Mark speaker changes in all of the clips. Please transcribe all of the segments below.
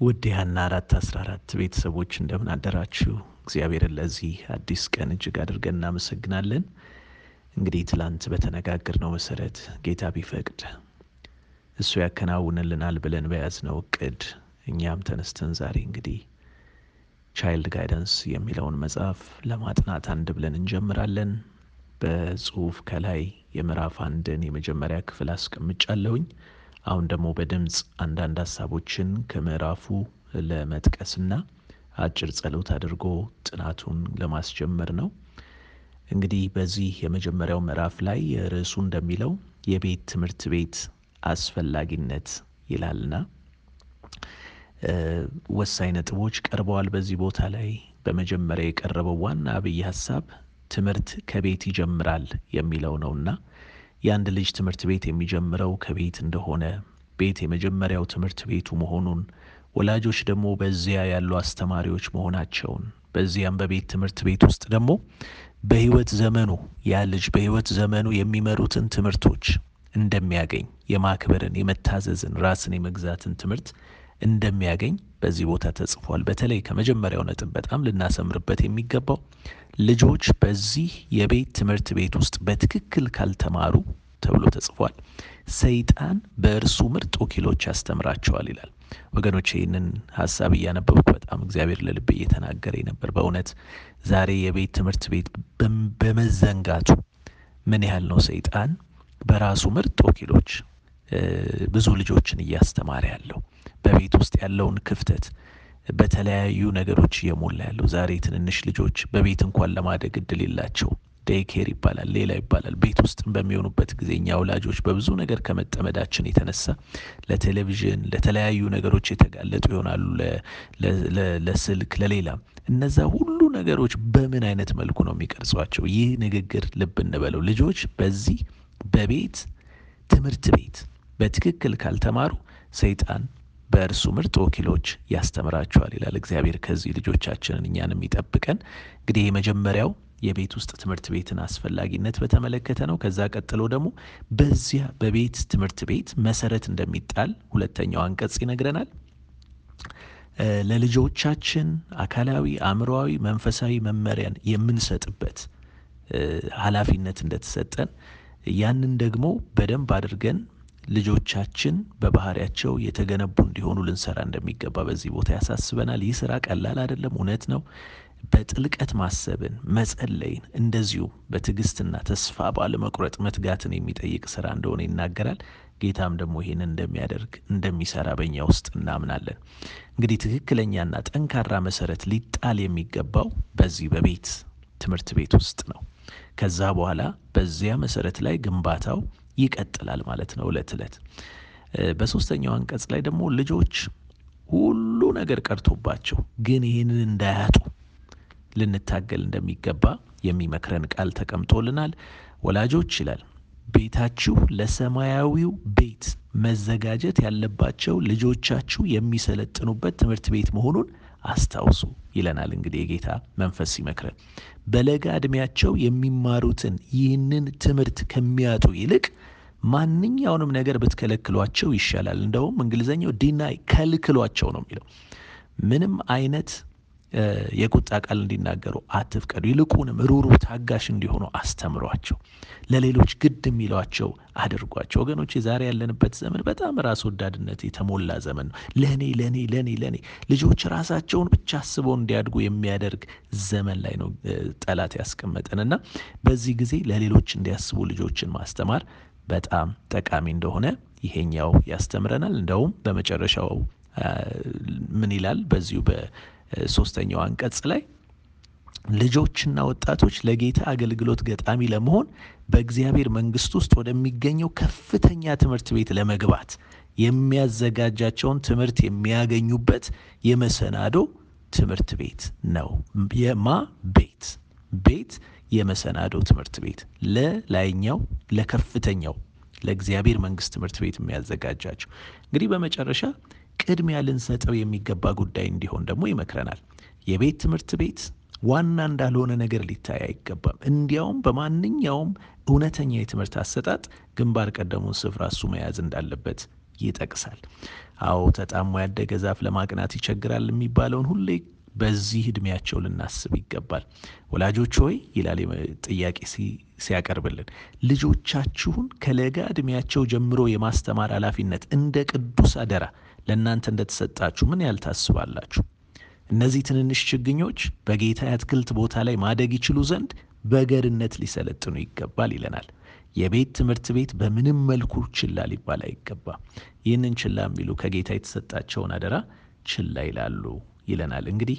Speaker 1: ውድ የሀና አራት አስራ አራት ቤተሰቦች እንደምን አደራችሁ? እግዚአብሔርን ለዚህ አዲስ ቀን እጅግ አድርገን እናመሰግናለን። እንግዲህ ትላንት በተነጋገርነው መሰረት ጌታ ቢፈቅድ እሱ ያከናውንልናል ብለን በያዝነው እቅድ እኛም ተነስተን ዛሬ እንግዲህ Child Guidance የሚለውን መጽሐፍ ለማጥናት አንድ ብለን እንጀምራለን። በጽሁፍ ከላይ የምዕራፍ አንድን የመጀመሪያ ክፍል አስቀምጫለሁኝ። አሁን ደግሞ በድምፅ አንዳንድ ሀሳቦችን ከምዕራፉ ለመጥቀስና አጭር ጸሎት አድርጎ ጥናቱን ለማስጀመር ነው። እንግዲህ በዚህ የመጀመሪያው ምዕራፍ ላይ ርዕሱ እንደሚለው የቤት ትምህርት ቤት አስፈላጊነት ይላልና ወሳኝ ነጥቦች ቀርበዋል። በዚህ ቦታ ላይ በመጀመሪያ የቀረበው ዋና አብይ ሀሳብ ትምህርት ከቤት ይጀምራል የሚለው ነውና የአንድ ልጅ ትምህርት ቤት የሚጀምረው ከቤት እንደሆነ ቤት የመጀመሪያው ትምህርት ቤቱ መሆኑን ወላጆች ደግሞ በዚያ ያሉ አስተማሪዎች መሆናቸውን በዚያም በቤት ትምህርት ቤት ውስጥ ደግሞ በሕይወት ዘመኑ ያ ልጅ በሕይወት ዘመኑ የሚመሩትን ትምህርቶች እንደሚያገኝ የማክበርን፣ የመታዘዝን፣ ራስን የመግዛትን ትምህርት እንደሚያገኝ በዚህ ቦታ ተጽፏል። በተለይ ከመጀመሪያው ነጥብ በጣም ልናሰምርበት የሚገባው ልጆች በዚህ የቤት ትምህርት ቤት ውስጥ በትክክል ካልተማሩ ተብሎ ተጽፏል፣ ሰይጣን በእርሱ ምርጥ ወኪሎች ያስተምራቸዋል ይላል። ወገኖች ይህንን ሀሳብ እያነበብኩ በጣም እግዚአብሔር ለልቤ እየተናገረ ነበር። በእውነት ዛሬ የቤት ትምህርት ቤት በመዘንጋቱ ምን ያህል ነው ሰይጣን በራሱ ምርጥ ወኪሎች ብዙ ልጆችን እያስተማረ ያለው በቤት ውስጥ ያለውን ክፍተት በተለያዩ ነገሮች እየሞላ ያለው ዛሬ ትንንሽ ልጆች በቤት እንኳን ለማደግ እድል የላቸው። ዴይኬር ይባላል፣ ሌላ ይባላል። ቤት ውስጥ በሚሆኑበት ጊዜ እኛ ወላጆች በብዙ ነገር ከመጠመዳችን የተነሳ ለቴሌቪዥን፣ ለተለያዩ ነገሮች የተጋለጡ ይሆናሉ፣ ለስልክ፣ ለሌላም። እነዛ ሁሉ ነገሮች በምን አይነት መልኩ ነው የሚቀርጿቸው? ይህ ንግግር ልብ እንበለው። ልጆች በዚህ በቤት ትምህርት ቤት በትክክል ካልተማሩ ሰይጣን በእርሱ ምርጥ ወኪሎች ያስተምራቸዋል ይላል እግዚአብሔር። ከዚህ ልጆቻችንን እኛንም ይጠብቀን። እንግዲህ የመጀመሪያው የቤት ውስጥ ትምህርት ቤትን አስፈላጊነት በተመለከተ ነው። ከዛ ቀጥሎ ደግሞ በዚያ በቤት ትምህርት ቤት መሰረት እንደሚጣል ሁለተኛው አንቀጽ ይነግረናል። ለልጆቻችን አካላዊ፣ አእምሮዊ፣ መንፈሳዊ መመሪያን የምንሰጥበት ኃላፊነት እንደተሰጠን ያንን ደግሞ በደንብ አድርገን ልጆቻችን በባህሪያቸው የተገነቡ እንዲሆኑ ልንሰራ እንደሚገባ በዚህ ቦታ ያሳስበናል። ይህ ስራ ቀላል አይደለም፣ እውነት ነው። በጥልቀት ማሰብን፣ መጸለይን፣ እንደዚሁም በትዕግስትና ተስፋ ባለመቁረጥ መትጋትን የሚጠይቅ ስራ እንደሆነ ይናገራል። ጌታም ደግሞ ይህን እንደሚያደርግ እንደሚሰራ በእኛ ውስጥ እናምናለን። እንግዲህ ትክክለኛና ጠንካራ መሰረት ሊጣል የሚገባው በዚህ በቤት ትምህርት ቤት ውስጥ ነው። ከዛ በኋላ በዚያ መሰረት ላይ ግንባታው ይቀጥላል ማለት ነው እለት እለት። በሶስተኛው አንቀጽ ላይ ደግሞ ልጆች ሁሉ ነገር ቀርቶባቸው ግን ይህንን እንዳያጡ ልንታገል እንደሚገባ የሚመክረን ቃል ተቀምጦልናል። ወላጆች ይላል ቤታችሁ ለሰማያዊው ቤት መዘጋጀት ያለባቸው ልጆቻችሁ የሚሰለጥኑበት ትምህርት ቤት መሆኑን አስታውሱ ይለናል። እንግዲህ የጌታ መንፈስ ሲመክረን በለጋ ዕድሜያቸው የሚማሩትን ይህንን ትምህርት ከሚያጡ ይልቅ ማንኛውንም ነገር ብትከለክሏቸው ይሻላል። እንደውም እንግሊዘኛው ዲናይ ከልክሏቸው ነው የሚለው። ምንም አይነት የቁጣ ቃል እንዲናገሩ አትፍቀዱ። ይልቁንም ሩሩ፣ ታጋሽ እንዲሆኑ አስተምሯቸው። ለሌሎች ግድ የሚሏቸው አድርጓቸው። ወገኖች ዛሬ ያለንበት ዘመን በጣም ራስ ወዳድነት የተሞላ ዘመን ነው። ለእኔ ለእኔ ለእኔ ለእኔ ልጆች ራሳቸውን ብቻ አስበው እንዲያድጉ የሚያደርግ ዘመን ላይ ነው ጠላት ያስቀመጠን እና በዚህ ጊዜ ለሌሎች እንዲያስቡ ልጆችን ማስተማር በጣም ጠቃሚ እንደሆነ ይሄኛው ያስተምረናል። እንደውም በመጨረሻው ምን ይላል? በዚሁ በሶስተኛው አንቀጽ ላይ ልጆችና ወጣቶች ለጌታ አገልግሎት ገጣሚ ለመሆን በእግዚአብሔር መንግሥት ውስጥ ወደሚገኘው ከፍተኛ ትምህርት ቤት ለመግባት የሚያዘጋጃቸውን ትምህርት የሚያገኙበት የመሰናዶ ትምህርት ቤት ነው። የማ ቤት? ቤት የመሰናዶ ትምህርት ቤት። ለላይኛው ለከፍተኛው ለእግዚአብሔር መንግሥት ትምህርት ቤት የሚያዘጋጃቸው። እንግዲህ በመጨረሻ ቅድሚያ ልንሰጠው የሚገባ ጉዳይ እንዲሆን ደግሞ ይመክረናል። የቤት ትምህርት ቤት ዋና እንዳልሆነ ነገር ሊታይ አይገባም። እንዲያውም በማንኛውም እውነተኛ የትምህርት አሰጣጥ ግንባር ቀደሙን ስፍራ እሱ መያዝ እንዳለበት ይጠቅሳል። አዎ ተጣሞ ያደገ ዛፍ ለማቅናት ይቸግራል የሚባለውን ሁሌ በዚህ እድሜያቸው ልናስብ ይገባል። ወላጆች ሆይ ይላል ጥያቄ ሲያቀርብልን ልጆቻችሁን ከለጋ እድሜያቸው ጀምሮ የማስተማር ኃላፊነት እንደ ቅዱስ አደራ ለእናንተ እንደተሰጣችሁ ምን ያህል ታስባላችሁ? እነዚህ ትንንሽ ችግኞች በጌታ የአትክልት ቦታ ላይ ማደግ ይችሉ ዘንድ በገርነት ሊሰለጥኑ ይገባል ይለናል። የቤት ትምህርት ቤት በምንም መልኩ ችላ ሊባል አይገባም። ይህንን ችላ የሚሉ ከጌታ የተሰጣቸውን አደራ ችላ ይላሉ ይለናል። እንግዲህ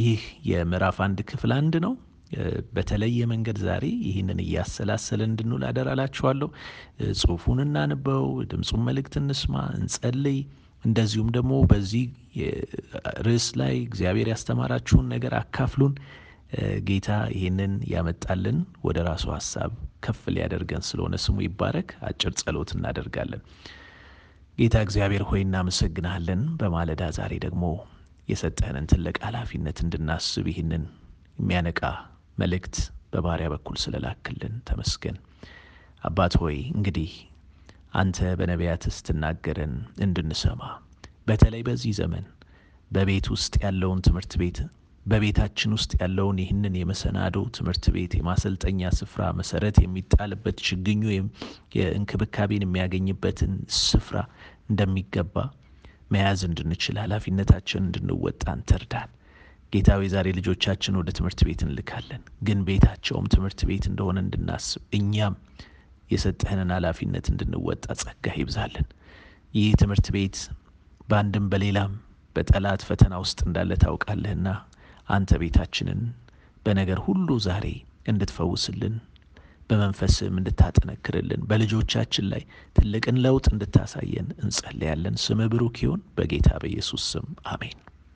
Speaker 1: ይህ የምዕራፍ አንድ ክፍል አንድ ነው። በተለየ መንገድ ዛሬ ይህንን እያሰላሰለ እንድንውል አደራ ጽሑፉን እናንበው፣ ድምፁን መልእክት እንስማ፣ እንጸልይ። እንደዚሁም ደግሞ በዚህ ርዕስ ላይ እግዚአብሔር ያስተማራችሁን ነገር አካፍሉን። ጌታ ይህንን ያመጣልን ወደ ራሱ ሀሳብ ከፍ ሊያደርገን ስለሆነ ስሙ ይባረክ። አጭር ጸሎት እናደርጋለን። ጌታ እግዚአብሔር ሆይ እናመሰግናለን። በማለዳ ዛሬ ደግሞ የሰጠህንን ትልቅ ኃላፊነት እንድናስብ ይህንን የሚያነቃ መልእክት በባሪያ በኩል ስለላክልን ተመስገን። አባት ሆይ እንግዲህ አንተ በነቢያት ስትናገረን እንድንሰማ በተለይ በዚህ ዘመን በቤት ውስጥ ያለውን ትምህርት ቤት በቤታችን ውስጥ ያለውን ይህንን የመሰናዶ ትምህርት ቤት የማሰልጠኛ ስፍራ መሰረት የሚጣልበት ችግኙ የእንክብካቤን የሚያገኝበትን ስፍራ እንደሚገባ መያዝ እንድንችል ኃላፊነታችን እንድንወጣ እንተርዳን። ጌታዊ ዛሬ ልጆቻችን ወደ ትምህርት ቤት እንልካለን፣ ግን ቤታቸውም ትምህርት ቤት እንደሆነ እንድናስብ እኛም የሰጠህንን ኃላፊነት እንድንወጣ ጸጋ ይብዛልን። ይህ ትምህርት ቤት በአንድም በሌላም በጠላት ፈተና ውስጥ እንዳለ ታውቃለህና አንተ ቤታችንን በነገር ሁሉ ዛሬ እንድትፈውስልን በመንፈስም እንድታጠነክርልን በልጆቻችን ላይ ትልቅን ለውጥ እንድታሳየን እንጸልያለን። ስም ብሩክ ይሁን። በጌታ በኢየሱስ ስም አሜን።